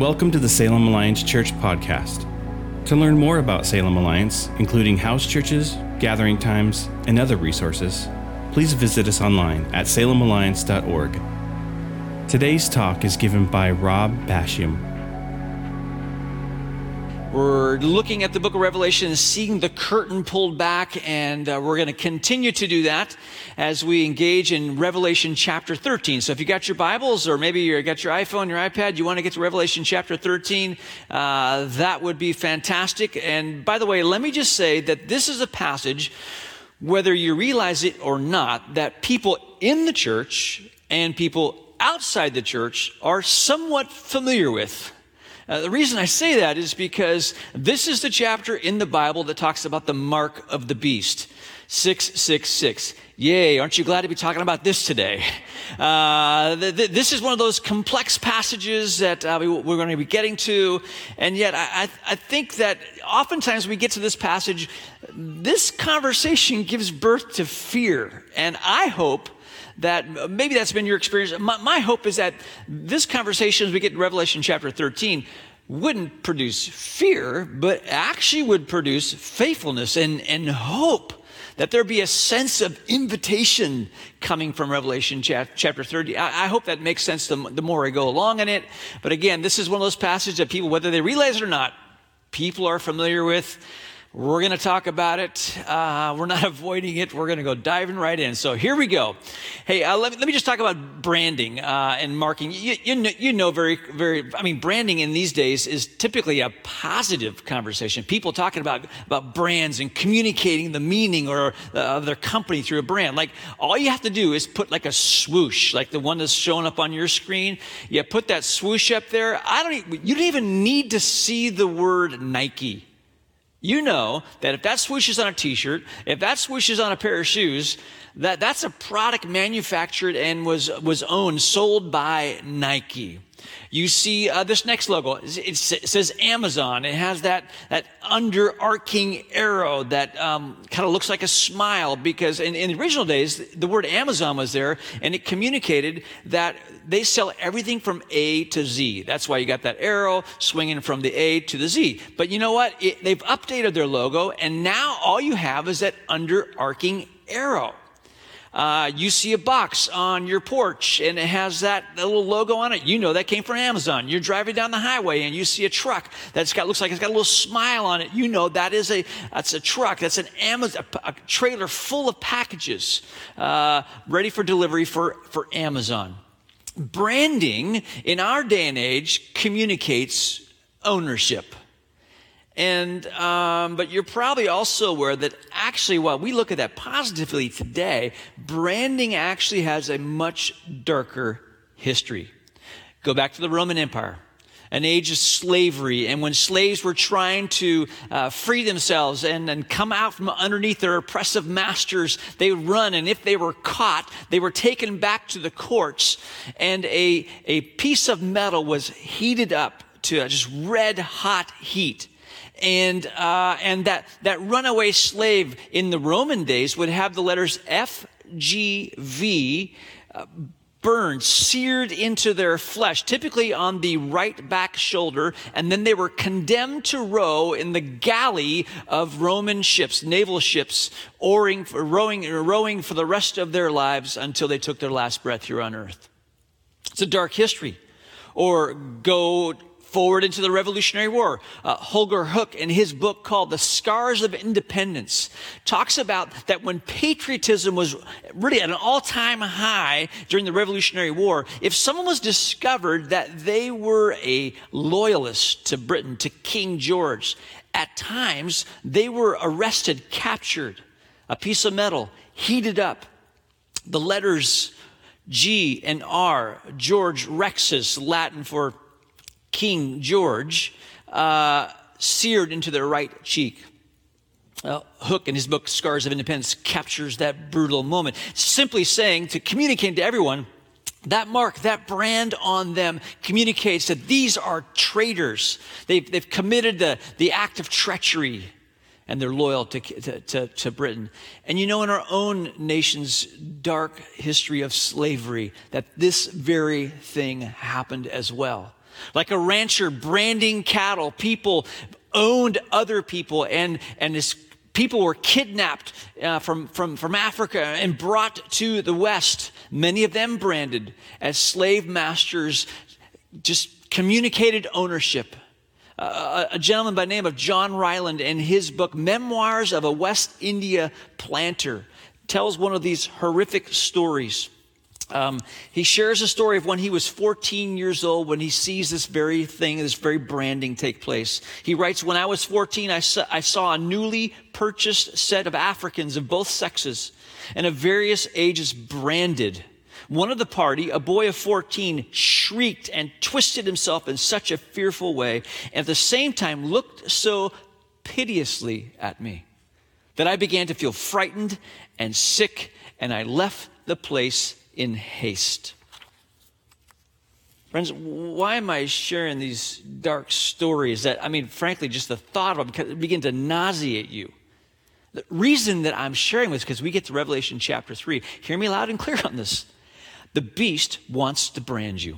Welcome to the Salem Alliance Church podcast. To learn more about Salem Alliance, including house churches, gathering times, and other resources, please visit us online at salemalliance.org. Today's talk is given by Rob Basham. We're looking at the book of Revelation and seeing the curtain pulled back, and uh, we're going to continue to do that as we engage in Revelation chapter 13. So if you got your Bibles or maybe you got your iPhone, your iPad, you want to get to Revelation chapter 13, uh, that would be fantastic. And by the way, let me just say that this is a passage, whether you realize it or not, that people in the church and people outside the church are somewhat familiar with. Uh, the reason I say that is because this is the chapter in the Bible that talks about the mark of the beast. 666. Yay, aren't you glad to be talking about this today? Uh, th- th- this is one of those complex passages that uh, we, are going to be getting to. And yet, I, I, I think that oftentimes we get to this passage, this conversation gives birth to fear. And I hope that maybe that's been your experience. My, my, hope is that this conversation, as we get to Revelation chapter 13, wouldn't produce fear, but actually would produce faithfulness and, and hope. That there be a sense of invitation coming from Revelation chapter 30. I, I hope that makes sense the, the more I go along in it. But again, this is one of those passages that people, whether they realize it or not, people are familiar with. We're going to talk about it. Uh, we're not avoiding it. We're going to go diving right in. So here we go. Hey, uh, let, me, let me just talk about branding uh, and marking. You, you, know, you know very, very, I mean, branding in these days is typically a positive conversation. People talking about, about brands and communicating the meaning or uh, of their company through a brand. Like all you have to do is put like a swoosh, like the one that's showing up on your screen. You put that swoosh up there. I don't, you don't even need to see the word Nike you know that if that swoosh is on a t-shirt, if that swoosh is on a pair of shoes, that, that's a product manufactured and was, was owned, sold by Nike. You see uh, this next logo. It says Amazon. It has that, that underarching arrow that um, kind of looks like a smile because in, in the original days, the word Amazon was there and it communicated that they sell everything from A to Z. That's why you got that arrow swinging from the A to the Z. But you know what? It, they've updated their logo and now all you have is that underarching arrow. Uh, you see a box on your porch and it has that little logo on it. You know that came from Amazon. You're driving down the highway and you see a truck that's got looks like it's got a little smile on it. You know that is a that's a truck. That's an Amazon a, trailer full of packages uh, ready for delivery for for Amazon. Branding in our day and age communicates ownership. And, um, but you're probably also aware that actually, while we look at that positively today, branding actually has a much darker history. Go back to the Roman Empire an age of slavery. And when slaves were trying to uh, free themselves and, and come out from underneath their oppressive masters, they would run. And if they were caught, they were taken back to the courts. And a, a piece of metal was heated up to just red hot heat and uh, and that that runaway slave in the Roman days would have the letters F G V. Uh, burned, seared into their flesh, typically on the right back shoulder, and then they were condemned to row in the galley of Roman ships, naval ships, oaring, rowing, rowing for the rest of their lives until they took their last breath here on earth. It's a dark history. Or go forward into the Revolutionary War. Uh, Holger Hoock, in his book called The Scars of Independence, talks about that when patriotism was really at an all time high during the Revolutionary War, if someone was discovered that they were a loyalist to Britain, to King George, at times they were arrested, captured, a piece of metal, heated up. The letters G and R, George Rexus, Latin for King George, uh, seared into their right cheek. Huck, in his book Scars of Independence, captures that brutal moment, simply saying to communicate to everyone that mark, that brand on them communicates that these are traitors. They've, they've committed the, the act of treachery and they're loyal to, to, to, to, Britain. And you know, in our own nation's dark history of slavery, that this very thing happened as well. Like a rancher branding cattle, people owned other people, and, and this people were kidnapped uh, from, from, from Africa and brought to the West, many of them branded as slave masters, just communicated ownership. Uh, a gentleman by the name of John Riland, in his book, Memoirs of a West India Planter, tells one of these horrific stories. Um, he shares a story of when he was 14 years old when he sees this very thing, this very branding take place. He writes, When I was 14, I saw, I saw a newly purchased set of Africans of both sexes and of various ages branded. One of the party, a boy of 14, shrieked and twisted himself in such a fearful way, and at the same time looked so piteously at me that I began to feel frightened and sick, and I left the place in haste. Friends, why am I sharing these dark stories that, I mean, frankly, just the thought of them begin to nauseate you? The reason that I'm sharing this because we get to Revelation chapter 3. Hear me loud and clear on this. The beast wants to brand you.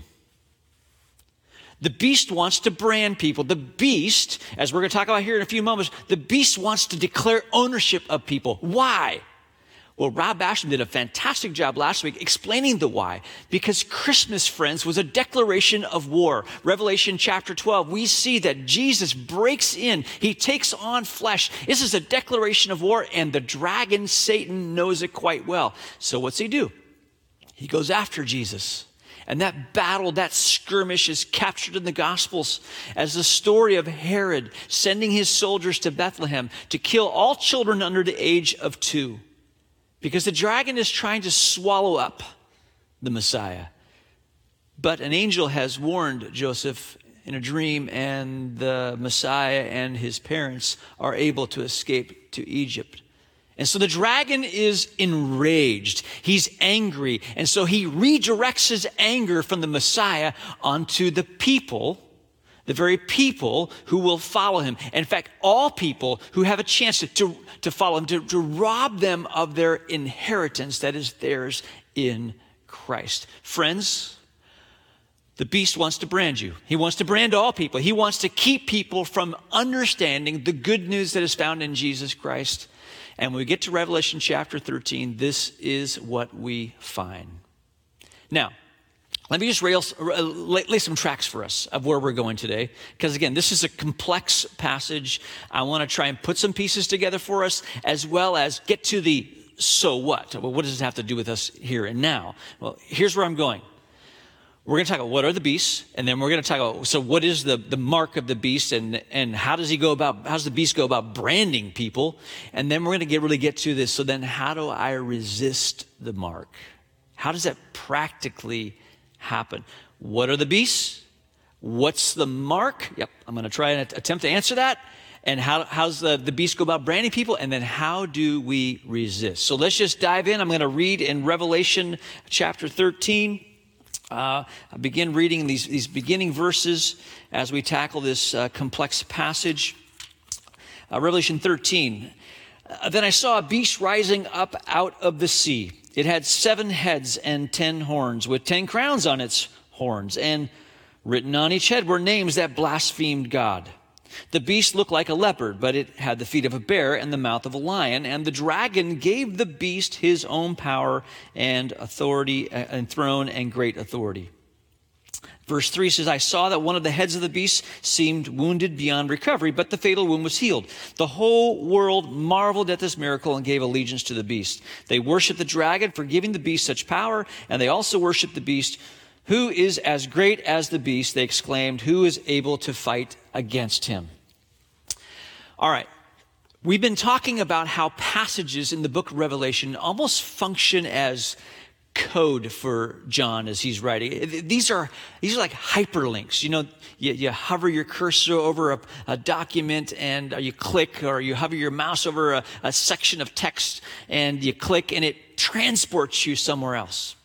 The beast wants to brand people. The beast, as we're going to talk about here in a few moments, the beast wants to declare ownership of people. Why? Well, Rob Basham did a fantastic job last week explaining the why. Because Christmas, friends, was a declaration of war. Revelation chapter 12, we see that Jesus breaks in, he takes on flesh. This is a declaration of war, and the dragon, Satan, knows it quite well. So what's he do? He goes after Jesus. And that battle, that skirmish is captured in the Gospels as the story of Herod sending his soldiers to Bethlehem to kill all children under the age of two because the dragon is trying to swallow up the Messiah. But an angel has warned Joseph in a dream, and the Messiah and his parents are able to escape to Egypt. And so the dragon is enraged. He's angry. And so he redirects his anger from the Messiah onto the people the very people who will follow him. In fact, all people who have a chance to, to, to follow him, to, to rob them of their inheritance that is theirs in Christ. Friends, the beast wants to brand you. He wants to brand all people. He wants to keep people from understanding the good news that is found in Jesus Christ. And when we get to Revelation chapter 13, this is what we find. Now, let me just rail, uh, lay, lay, some tracks for us of where we're going today. Because again, this is a complex passage. I want to try and put some pieces together for us, as well as get to the so what. Well, what does this have to do with us here and now? Well, here's where I'm going. We're going to talk about what are the beasts, and then we're going to talk about so what is the, the mark of the beast, and, and how does he go about, how does the beast go about branding people? And then we're going to get really get to this. So then, how do I resist the mark? How does that practically happen. What are the beasts? What's the mark? Yep, I'm going to try and attempt to answer that. And how, how's the, the beast go about branding people? And then how do we resist? So let's just dive in. I'm going to read in Revelation chapter 13. Uh, begin reading these, these beginning verses as we tackle this uh, complex passage. Uh, Revelation 13. Uh, then I saw a beast rising up out of the sea it had seven heads and ten horns, with ten crowns on its horns, and written on each head were names that blasphemed God. The beast looked like a leopard, but it had the feet of a bear and the mouth of a lion. And the dragon gave the beast his own power and authority uh, and throne and great authority. Verse 3 says, I saw that one of the heads of the beast seemed wounded beyond recovery, but the fatal wound was healed. The whole world marveled at this miracle and gave allegiance to the beast. They worshiped the dragon for giving the beast such power, and they also worshiped the beast. Who is as great as the beast? They exclaimed. Who is able to fight against him? All right. We've been talking about how passages in the book of Revelation almost function as code for John as he's writing. These are, these are like hyperlinks. You know, you, you hover your cursor over a, a document and you click, or you hover your mouse over a, a section of text and you click and it transports you somewhere else.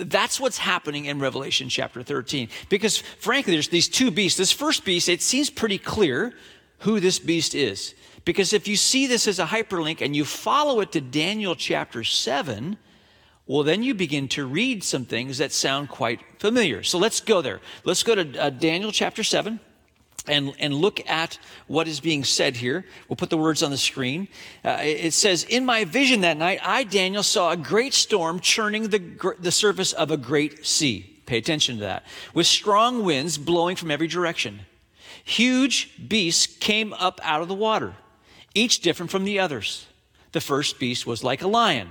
That's what's happening in Revelation chapter 13. Because frankly, there's these two beasts. This first beast, it seems pretty clear who this beast is. Because if you see this as a hyperlink and you follow it to Daniel chapter 7, well, then you begin to read some things that sound quite familiar. So let's go there. Let's go to uh, Daniel chapter 7 and, and look at what is being said here. We'll put the words on the screen. Uh, it says, In my vision that night, I, Daniel, saw a great storm churning the, the surface of a great sea. Pay attention to that. With strong winds blowing from every direction. Huge beasts came up out of the water, each different from the others. The first beast was like a lion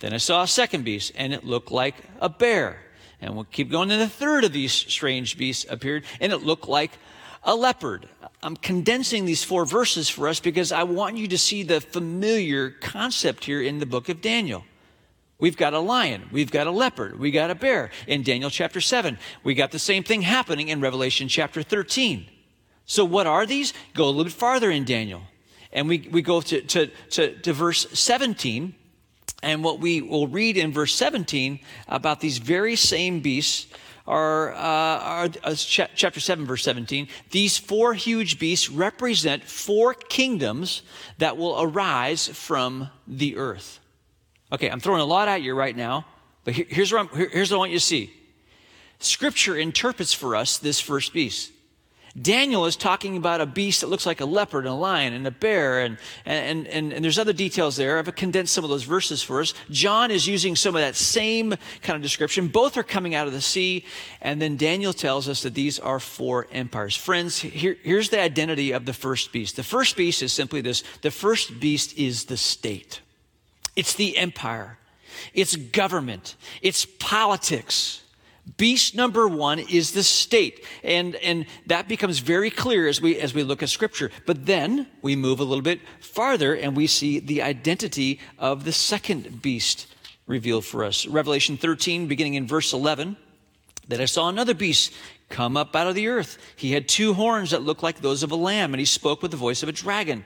then I saw a second beast, and it looked like a bear. And we'll keep going. And the third of these strange beasts appeared, and it looked like a leopard. I'm condensing these four verses for us because I want you to see the familiar concept here in the book of Daniel. We've got a lion, we've got a leopard, we got a bear in Daniel chapter 7. We got the same thing happening in Revelation chapter 13. So, what are these? Go a little bit farther in Daniel. And we, we go to, to, to, to verse 17 and what we will read in verse 17 about these very same beasts are, uh, are uh, ch- chapter 7, verse 17. These four huge beasts represent four kingdoms that will arise from the earth. Okay, I'm throwing a lot at you right now, but here, here's, what here, here's what I want you to see. Scripture interprets for us this first beast. Daniel is talking about a beast that looks like a leopard and a lion and a bear, and, and, and, and, there's other details there. I've condensed some of those verses for us. John is using some of that same kind of description. Both are coming out of the sea, and then Daniel tells us that these are four empires. Friends, here, here's the identity of the first beast. The first beast is simply this the first beast is the state, it's the empire, it's government, it's politics. Beast number one is the state. And, and that becomes very clear as we, as we look at scripture. But then we move a little bit farther and we see the identity of the second beast revealed for us. Revelation 13, beginning in verse 11, that I saw another beast come up out of the earth. He had two horns that looked like those of a lamb, and he spoke with the voice of a dragon.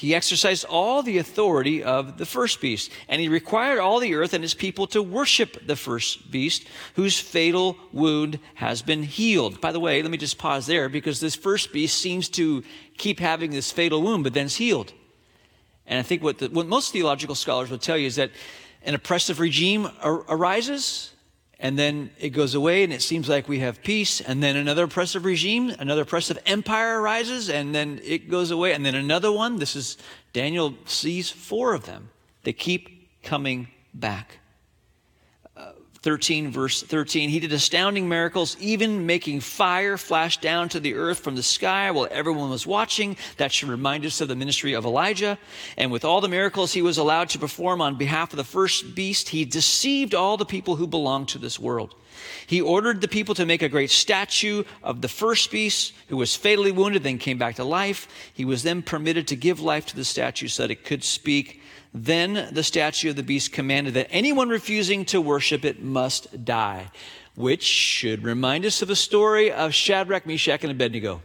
He exercised all the authority of the first beast, and he required all the earth and his people to worship the first beast, whose fatal wound has been healed. By the way, let me just pause there because this first beast seems to keep having this fatal wound, but then it's healed. And I think what, the, what most theological scholars will tell you is that an oppressive regime ar- arises, and then it goes away and it seems like we have peace and then another oppressive regime another oppressive empire arises and then it goes away and then another one. This is daniel sees four of them. They keep coming back 13, verse 13. He did astounding miracles, even making fire flash down to the earth from the sky while everyone was watching. That should remind us of the ministry of Elijah. And with all the miracles he was allowed to perform on behalf of the first beast, he deceived all the people who belonged to this world. He ordered the people to make a great statue of the first beast who was fatally wounded, then came back to life. He was then permitted to give life to the statue so that it could speak then the statue of the beast commanded that anyone refusing to worship it must die, which should remind us of the story of Shadrach, Meshach, and Abednego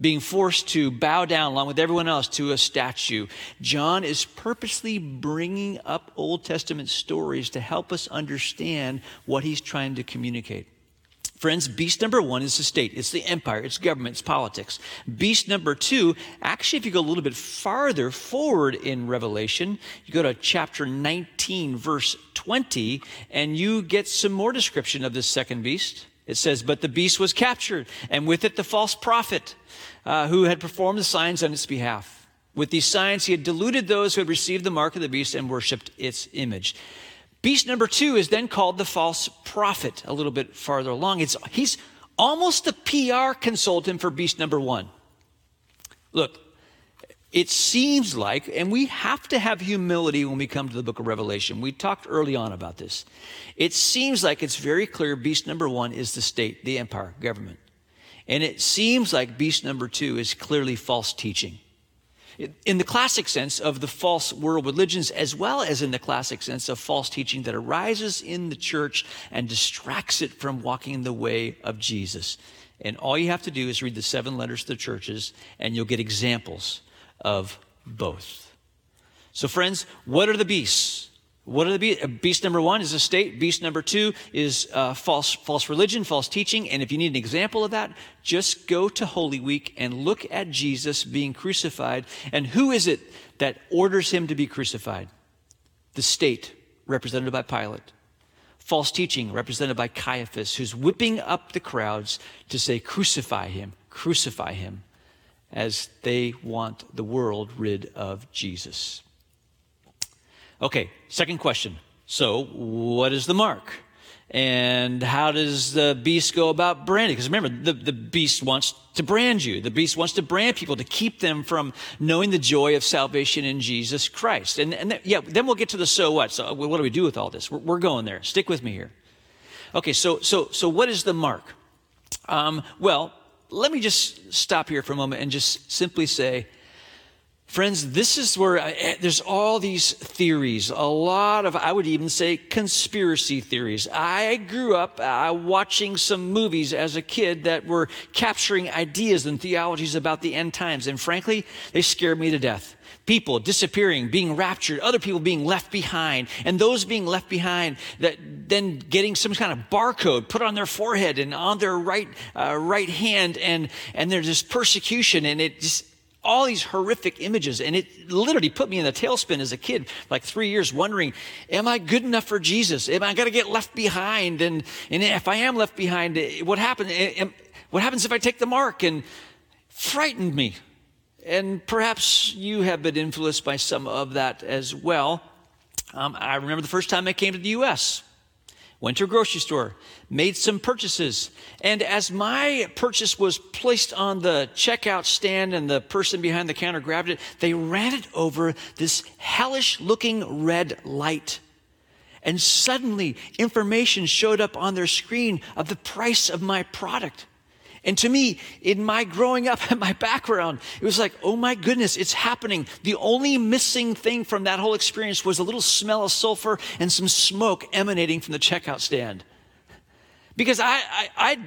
being forced to bow down along with everyone else to a statue. John is purposely bringing up Old Testament stories to help us understand what he's trying to communicate. Friends, beast number one is the state. It's the empire. It's government. It's politics. Beast number two, actually, if you go a little bit farther forward in Revelation, you go to chapter 19, verse 20, and you get some more description of this second beast. It says, But the beast was captured, and with it the false prophet uh, who had performed the signs on its behalf. With these signs, he had deluded those who had received the mark of the beast and worshiped its image. Beast number two is then called the false prophet a little bit farther along. It's, he's almost the PR consultant for beast number one. Look, it seems like, and we have to have humility when we come to the book of Revelation. We talked early on about this. It seems like it's very clear beast number one is the state, the empire, government. And it seems like beast number two is clearly false teaching in the classic sense of the false world religions, as well as in the classic sense of false teaching that arises in the church and distracts it from walking in the way of Jesus. And all you have to do is read the seven letters to the churches, and you'll get examples of both. So, friends, what are the beasts? What are the beasts? Beast number one is a state. Beast number two is uh, false, false religion, false teaching. And if you need an example of that, just go to Holy Week and look at Jesus being crucified. And who is it that orders him to be crucified? The state, represented by Pilate. false teaching represented by Caiaphas, who's whipping up the crowds to say, Crucify him, crucify him, as they want the world rid of Jesus. Okay, second question. So, what is the mark? And how does the beast go about branding? Because remember, the, the beast wants to brand you. The beast wants to brand people to keep them from knowing the joy of salvation in Jesus Christ. And, and th- yeah, then we'll get to the so what. So what do we do with all this? We're, we're going there. Stick with me here. Okay, so so so what is the mark? Um, well, let me just stop here for a moment and just simply say Friends, this is where I, eh, there's all these theories, a lot of, I would even say, conspiracy theories. I grew up uh, watching some movies as a kid that were capturing ideas and theologies about the end times, and frankly, they scared me to death. People disappearing, being raptured, other people being left behind, and those being left behind that then getting some kind of barcode put on their forehead and on their right uh, right hand, and and there's this persecution, and it just all these horrific images. And it literally put me in a tailspin as a kid, like three years, wondering, am I good enough for Jesus? Am I going to get left behind? And, and if I am left behind, eh, what happens? Eh, what happens if I take the mark? And frightened me. And perhaps you have been influenced by some of that as well. Um, I remember the first time I came to the U.S went to a grocery store, made some purchases. And as my purchase was placed on the checkout stand and the person behind the counter grabbed it, they ran it over this hellish looking red light. And suddenly information showed up on their screen of the price of my product. And to me, in my growing up and my background, it was like, oh my goodness, it's happening. The only missing thing from that whole experience was a little smell of sulfur and some smoke emanating from the checkout stand. Because I, I, I'd,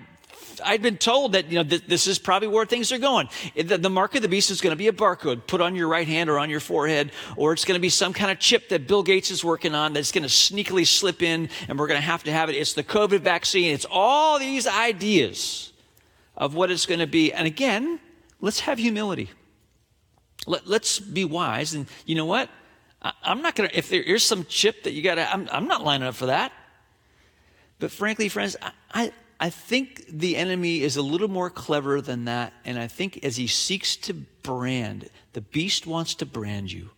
I'd been told that, you know, th- this is probably where things are going. The, the mark of the beast is going to be a barcode put on your right hand or on your forehead, or it's going to be some kind of chip that Bill Gates is working on that's going to sneakily slip in and we're going to have to have it. It's the COVID vaccine. It's all these ideas of what it's going to be. And again, let's have humility. Let, us be wise. And you know what? I, am not going to, if there is some chip that you got to, I'm, I'm, not lining up for that. But frankly, friends, I, I, I think the enemy is a little more clever than that. And I think as he seeks to brand, the beast wants to brand you,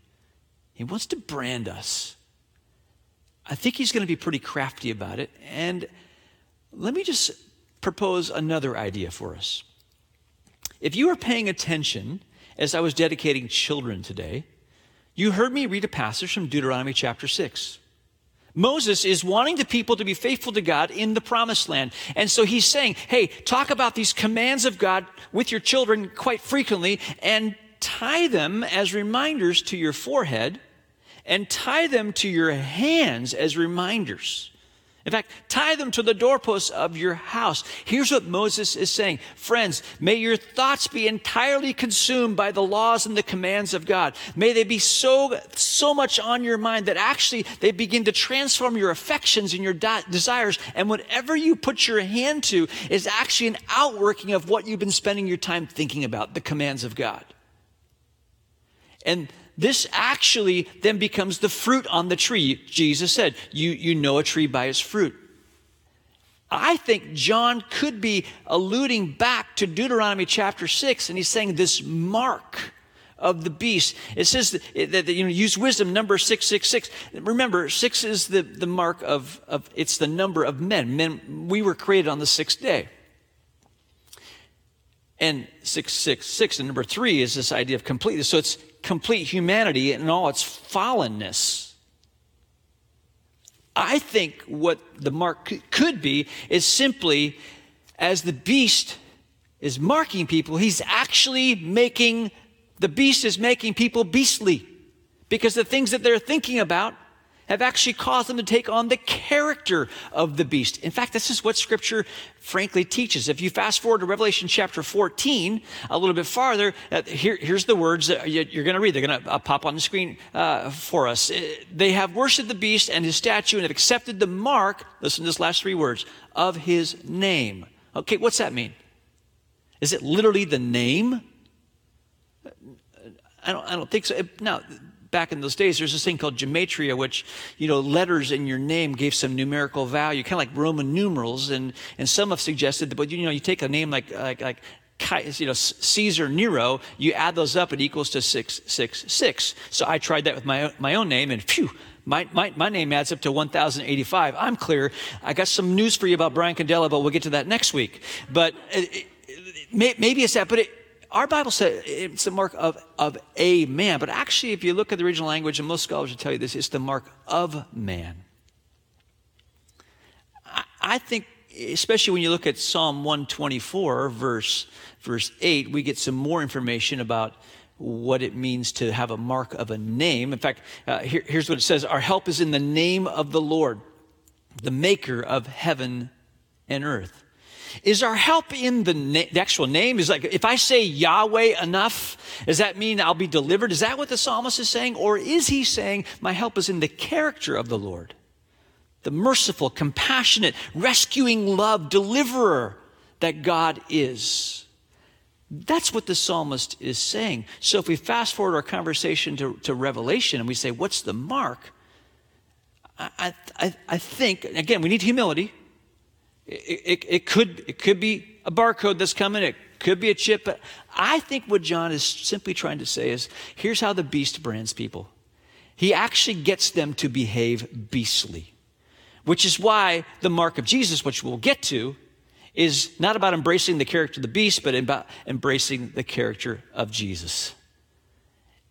he wants to brand us. I think he's going to be pretty crafty about it. And let me just propose another idea for us. If you are paying attention as I was dedicating children today, you heard me read a passage from Deuteronomy chapter 6. Moses is wanting the people to be faithful to God in the promised land. And so he's saying, hey, talk about these commands of God with your children quite frequently and tie them as reminders to your forehead and tie them to your hands as reminders. In fact, tie them to the doorposts of your house. Here's what Moses is saying Friends, may your thoughts be entirely consumed by the laws and the commands of God. May they be so, so much on your mind that actually they begin to transform your affections and your de- desires. And whatever you put your hand to is actually an outworking of what you've been spending your time thinking about the commands of God. And this actually then becomes the fruit on the tree. Jesus said, you, you know a tree by its fruit. I think John could be alluding back to Deuteronomy chapter 6, and he's saying this mark of the beast. It says that, that, you know, use wisdom, number 666. Remember, six is the, the mark of, of, it's the number of men. Men, we were created on the sixth day. And 666, and number three is this idea of completeness. So it's complete humanity in all its fallenness. I think what the mark could be is simply as the beast is marking people, he's actually making, the beast is making people beastly because the things that they're thinking about have actually caused them to take on the character of the beast. In fact, this is what scripture frankly teaches. If you fast forward to Revelation chapter 14, a little bit farther, uh, here, here's the words that you're going to read. They're going to uh, pop on the screen uh, for us. Uh, they have worshiped the beast and his statue and have accepted the mark, listen to this last three words, of his name. Okay, what's that mean? Is it literally the name? I don't, I don't think so. Now, back in those days, there's this thing called gematria, which, you know, letters in your name gave some numerical value, kind of like Roman numerals. And, and some have suggested that, but, you know, you take a name like, like, like you know, Caesar Nero, you add those up, it equals to 666. So I tried that with my, my own name, and phew, my, my, my name adds up to 1,085. I'm clear. I got some news for you about Brian Candela, but we'll get to that next week. But uh, it, it, maybe it's that, but it, our Bible says it's the mark of, of a man. But actually, if you look at the original language, and most scholars will tell you this, it's the mark of man. I, I think, especially when you look at Psalm 124, verse, verse 8, we get some more information about what it means to have a mark of a name. In fact, uh, here, here's what it says Our help is in the name of the Lord, the maker of heaven and earth. Is our help in the, na- the, actual name? Is like, if I say Yahweh enough, does that mean I'll be delivered? Is that what the psalmist is saying? Or is he saying, my help is in the character of the Lord? The merciful, compassionate, rescuing love, deliverer that God is. That's what the psalmist is saying. So if we fast forward our conversation to, to Revelation and we say, what's the mark? I, I, I think, again, we need humility. It, it, it, could, it could be a barcode that's coming, it could be a chip. But I think what John is simply trying to say is here's how the beast brands people. He actually gets them to behave beastly, which is why the mark of Jesus, which we'll get to, is not about embracing the character of the beast, but about embracing the character of Jesus.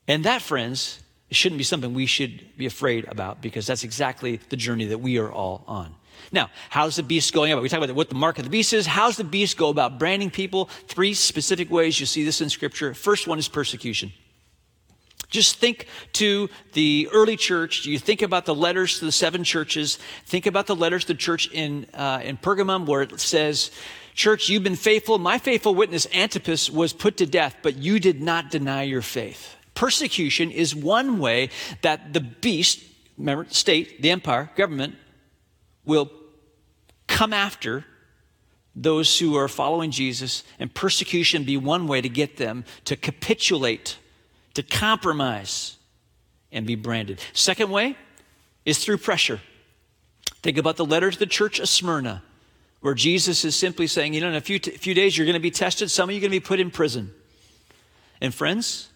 And that, friends, shouldn't be something we should be afraid about because that's exactly the journey that we are all on. Now, how's the beast going about? We talk about what the mark of the beast is. How's the beast go about branding people? Three specific ways you see this in Scripture. First one is persecution. Just think to the early church. You think about the letters to the seven churches. Think about the letters to the church in, uh, in Pergamum where it says, Church, you've been faithful. My faithful witness, Antipas, was put to death, but you did not deny your faith. Persecution is one way that the beast, remember, state, the empire, government, will come after those who are following Jesus, and persecution be one way to get them to capitulate, to compromise, and be branded. Second way is through pressure. Think about the letter to the church of Smyrna, where Jesus is simply saying, you know, in a few, t- few days you're going to be tested, some of you are going to be put in prison. And friends,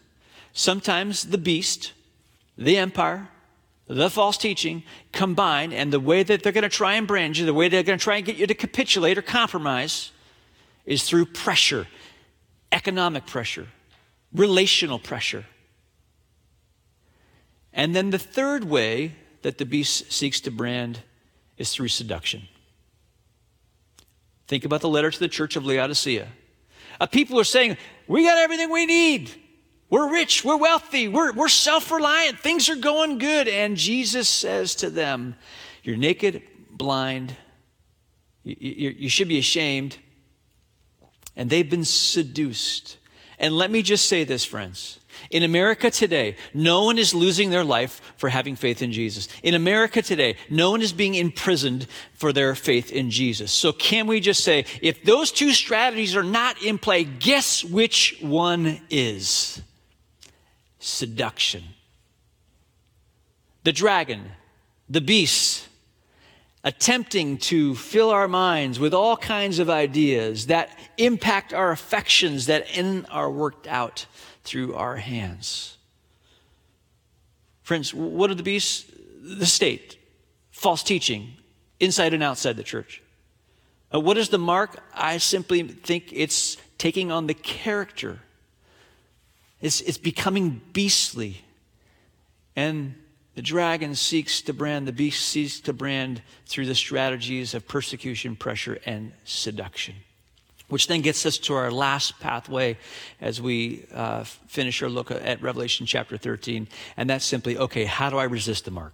sometimes the beast, the empire, the false teaching combined, and the way that they're going to try and brand you, the way they're going to try and get you to capitulate or compromise, is through pressure economic pressure, relational pressure. And then the third way that the beast seeks to brand is through seduction. Think about the letter to the church of Laodicea. Uh, people are saying, We got everything we need. We're rich, we're wealthy, we're, we're self reliant, things are going good. And Jesus says to them, You're naked, blind, you, you, you should be ashamed. And they've been seduced. And let me just say this, friends. In America today, no one is losing their life for having faith in Jesus. In America today, no one is being imprisoned for their faith in Jesus. So can we just say, if those two strategies are not in play, guess which one is? Seduction. The dragon, the beast, attempting to fill our minds with all kinds of ideas that impact our affections that in are worked out through our hands. Friends, what are the beasts? The state, false teaching, inside and outside the church. Uh, what is the mark? I simply think it's taking on the character it's, it's becoming beastly. And the dragon seeks to brand, the beast seeks to brand through the strategies of persecution, pressure, and seduction. Which then gets us to our last pathway as we uh, finish our look at Revelation chapter 13. And that's simply okay, how do I resist the mark?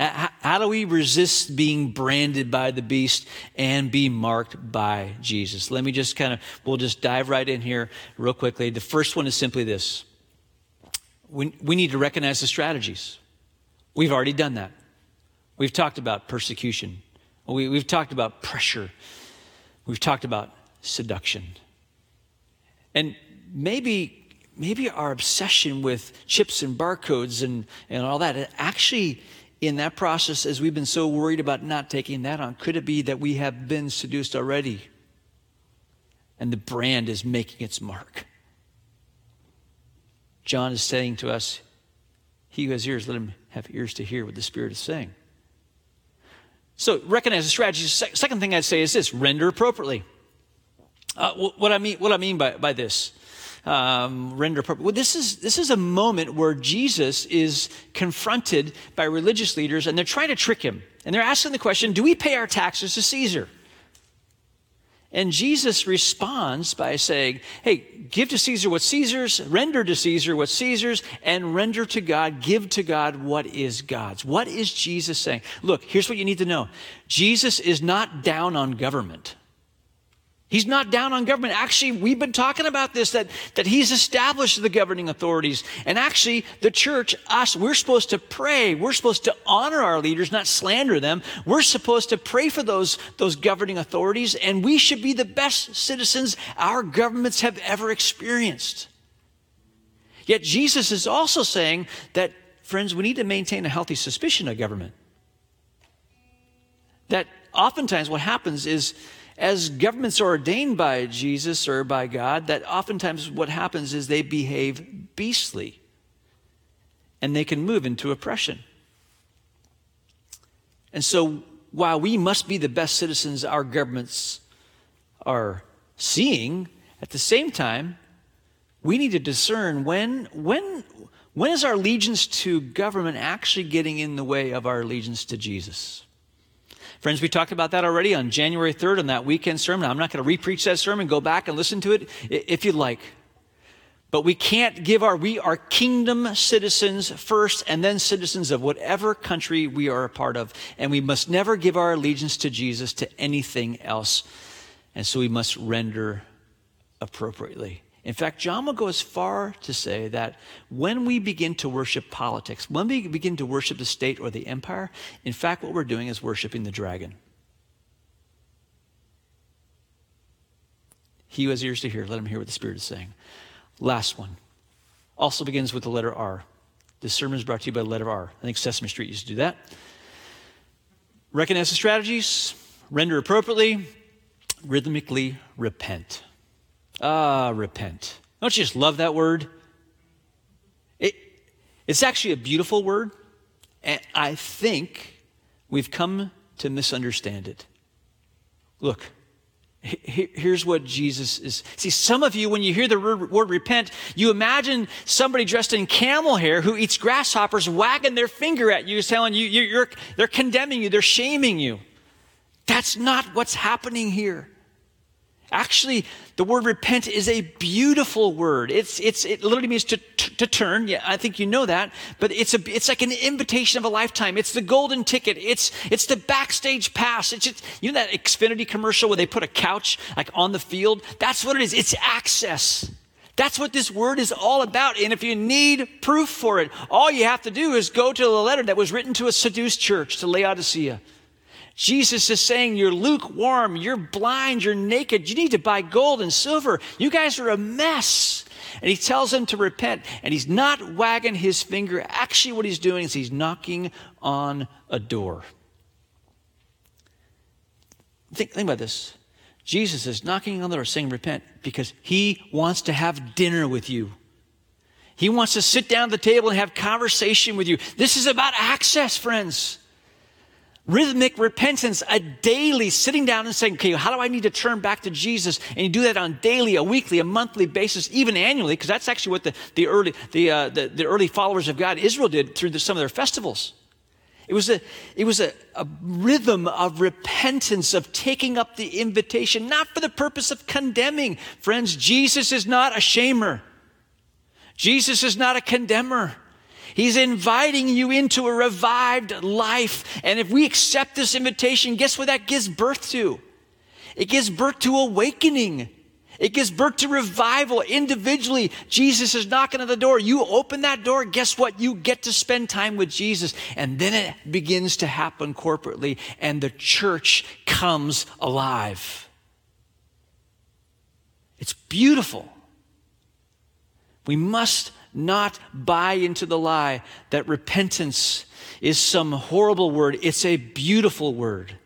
Uh, how do we resist being branded by the beast and be marked by Jesus? Let me just kind of, we'll just dive right in here real quickly. The first one is simply this we, we need to recognize the strategies. We've already done that. We've talked about persecution, we, we've talked about pressure, we've talked about seduction. And maybe maybe our obsession with chips and barcodes and, and all that, actually, in that process, as we've been so worried about not taking that on, could it be that we have been seduced already and the brand is making its mark? John is saying to us, He who has ears, let him have ears to hear what the Spirit is saying. So recognize the strategy. Second thing I'd say is this render appropriately. Uh, what I mean, what I mean by, by this um, render purpose. Well, this is, this is a moment where Jesus is confronted by religious leaders and they're trying to trick him. And they're asking the question Do we pay our taxes to Caesar? And Jesus responds by saying, Hey, give to Caesar what Caesar's, render to Caesar what Caesar's, and render to God, give to God what is God's. What is Jesus saying? Look, here's what you need to know Jesus is not down on government. He's not down on government. Actually, we've been talking about this that, that he's established the governing authorities. And actually, the church, us, we're supposed to pray. We're supposed to honor our leaders, not slander them. We're supposed to pray for those, those governing authorities, and we should be the best citizens our governments have ever experienced. Yet, Jesus is also saying that, friends, we need to maintain a healthy suspicion of government. That oftentimes what happens is, as governments are ordained by Jesus or by God, that oftentimes what happens is they behave beastly and they can move into oppression. And so, while we must be the best citizens our governments are seeing, at the same time, we need to discern when, when, when is our allegiance to government actually getting in the way of our allegiance to Jesus? Friends, we talked about that already on January 3rd on that weekend sermon. I'm not going to repreach that sermon. Go back and listen to it if you'd like. But we can't give our, we are kingdom citizens first and then citizens of whatever country we are a part of. And we must never give our allegiance to Jesus to anything else. And so we must render appropriately. In fact, John will go as far to say that when we begin to worship politics, when we begin to worship the state or the empire, in fact, what we're doing is worshiping the dragon. He who has ears to hear, let him hear what the Spirit is saying. Last one also begins with the letter R. This sermon is brought to you by the letter R. I think Sesame Street used to do that. Recognize the strategies, render appropriately, rhythmically repent. Ah, repent. Don't you just love that word? It, it's actually a beautiful word, and I think we've come to misunderstand it. Look, here's what Jesus is. See, some of you, when you hear the word repent, you imagine somebody dressed in camel hair who eats grasshoppers wagging their finger at you, telling you, you're, they're condemning you, they're shaming you. That's not what's happening here. Actually, the word repent is a beautiful word. It's, it's, it literally means to, to, turn. Yeah, I think you know that. But it's, a, it's like an invitation of a lifetime. It's the golden ticket. It's, it's the backstage pass. It's just, you know that Xfinity commercial where they put a couch like on the field? That's what it is. It's access. That's what this word is all about. And if you need proof for it, all you have to do is go to the letter that was written to a seduced church, to Laodicea. Jesus is saying, You're lukewarm, you're blind, you're naked, you need to buy gold and silver. You guys are a mess. And he tells them to repent, and he's not wagging his finger. Actually, what he's doing is he's knocking on a door. Think, think about this. Jesus is knocking on the door saying, Repent, because he wants to have dinner with you. He wants to sit down at the table and have conversation with you. This is about access, friends. Rhythmic repentance, a daily sitting down and saying, okay, how do I need to turn back to Jesus? And you do that on daily, a weekly, a monthly basis, even annually, because that's actually what the, the, early, the, uh, the, the, early followers of God, Israel, did through the, some of their festivals. It was, a, it was a, a rhythm of repentance, of taking up the invitation, not for the purpose of condemning. Friends, Jesus is not a shamer. Jesus is not a condemner. He's inviting you into a revived life. And if we accept this invitation, guess what that gives birth to? It gives birth to awakening. It gives birth to revival individually. Jesus is knocking at the door. You open that door, guess what? You get to spend time with Jesus. And then it begins to happen corporately, and the church comes alive. It's beautiful. We must not buy into the lie that repentance is some horrible word. It's a beautiful word.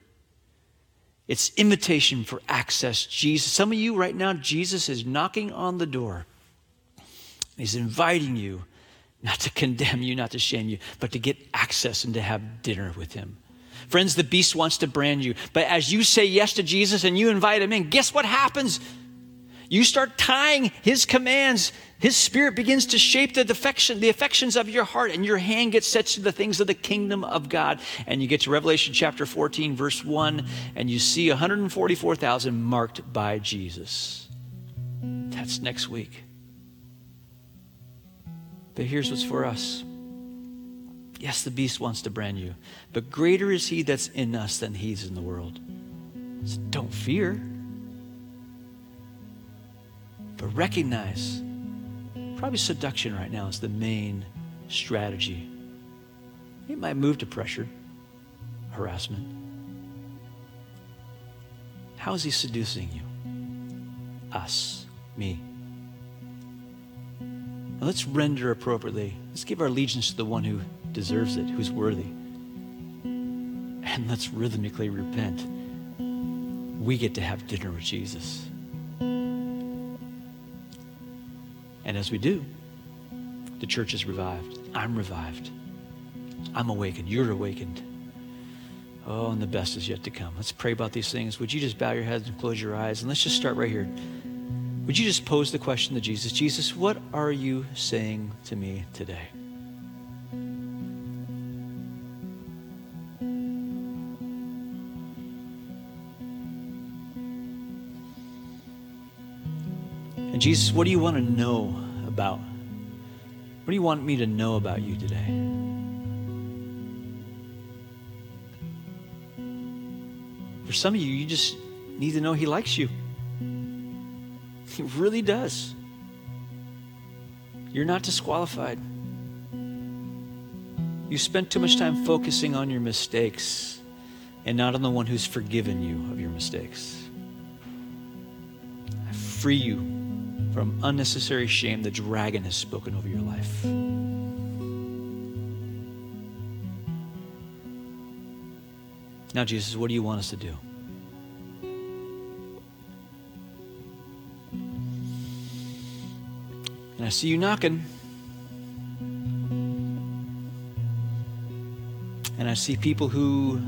It's invitation for access. Jesus, some of you right now, Jesus is knocking on the door. He's inviting you not to condemn you, not to shame you, but to get access and to have dinner with him. Friends, the beast wants to brand you. But as you say yes to Jesus and you invite him in, guess what happens? You start tying his commands. His spirit begins to shape the affection, the affections of your heart, and your hand gets set to the things of the kingdom of God. And you get to Revelation chapter 14, verse 1, and you see 144,000 marked by Jesus. That's next week. But here's what's for us. Yes, the beast wants to brand you, but greater is he that's in us than he's in the world. So don't fear. But recognize probably seduction right now is the main strategy. It might move to pressure, harassment. How is he seducing you? Us, me. Now let's render appropriately. Let's give our allegiance to the one who deserves it, who's worthy. And let's rhythmically repent. We get to have dinner with Jesus. And as we do, the church is revived. I'm revived. I'm awakened. You're awakened. Oh, and the best is yet to come. Let's pray about these things. Would you just bow your heads and close your eyes? And let's just start right here. Would you just pose the question to Jesus Jesus, what are you saying to me today? Jesus, what do you want to know about? What do you want me to know about you today? For some of you, you just need to know He likes you. He really does. You're not disqualified. You spent too much time focusing on your mistakes and not on the one who's forgiven you of your mistakes. I free you from unnecessary shame the dragon has spoken over your life. Now, Jesus, what do you want us to do? And I see you knocking. And I see people who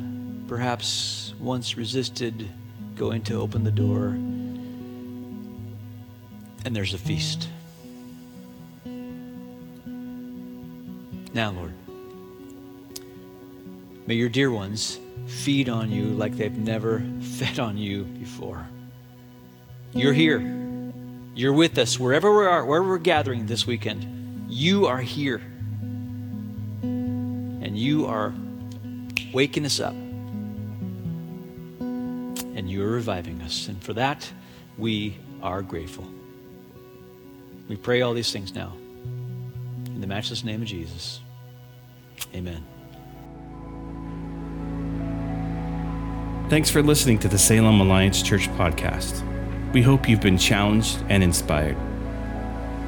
perhaps once resisted going to open the door and there's a feast. Now, Lord, may your dear ones feed on you like they've never fed on you before. You're here. You're with us wherever we are, wherever we're gathering this weekend. You are here. And you are waking us up. And you are reviving us. And for that, we are grateful. We pray all these things now. In the matchless name of Jesus. Amen. Thanks for listening to the Salem Alliance Church podcast. We hope you've been challenged and inspired.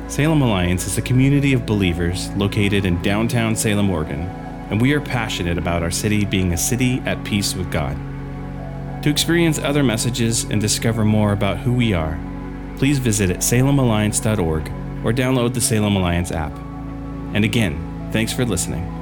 Salem Alliance is a community of believers located in downtown Salem, Oregon, and we are passionate about our city being a city at peace with God. To experience other messages and discover more about who we are, please visit salemalliance.org or download the Salem Alliance app. And again, thanks for listening.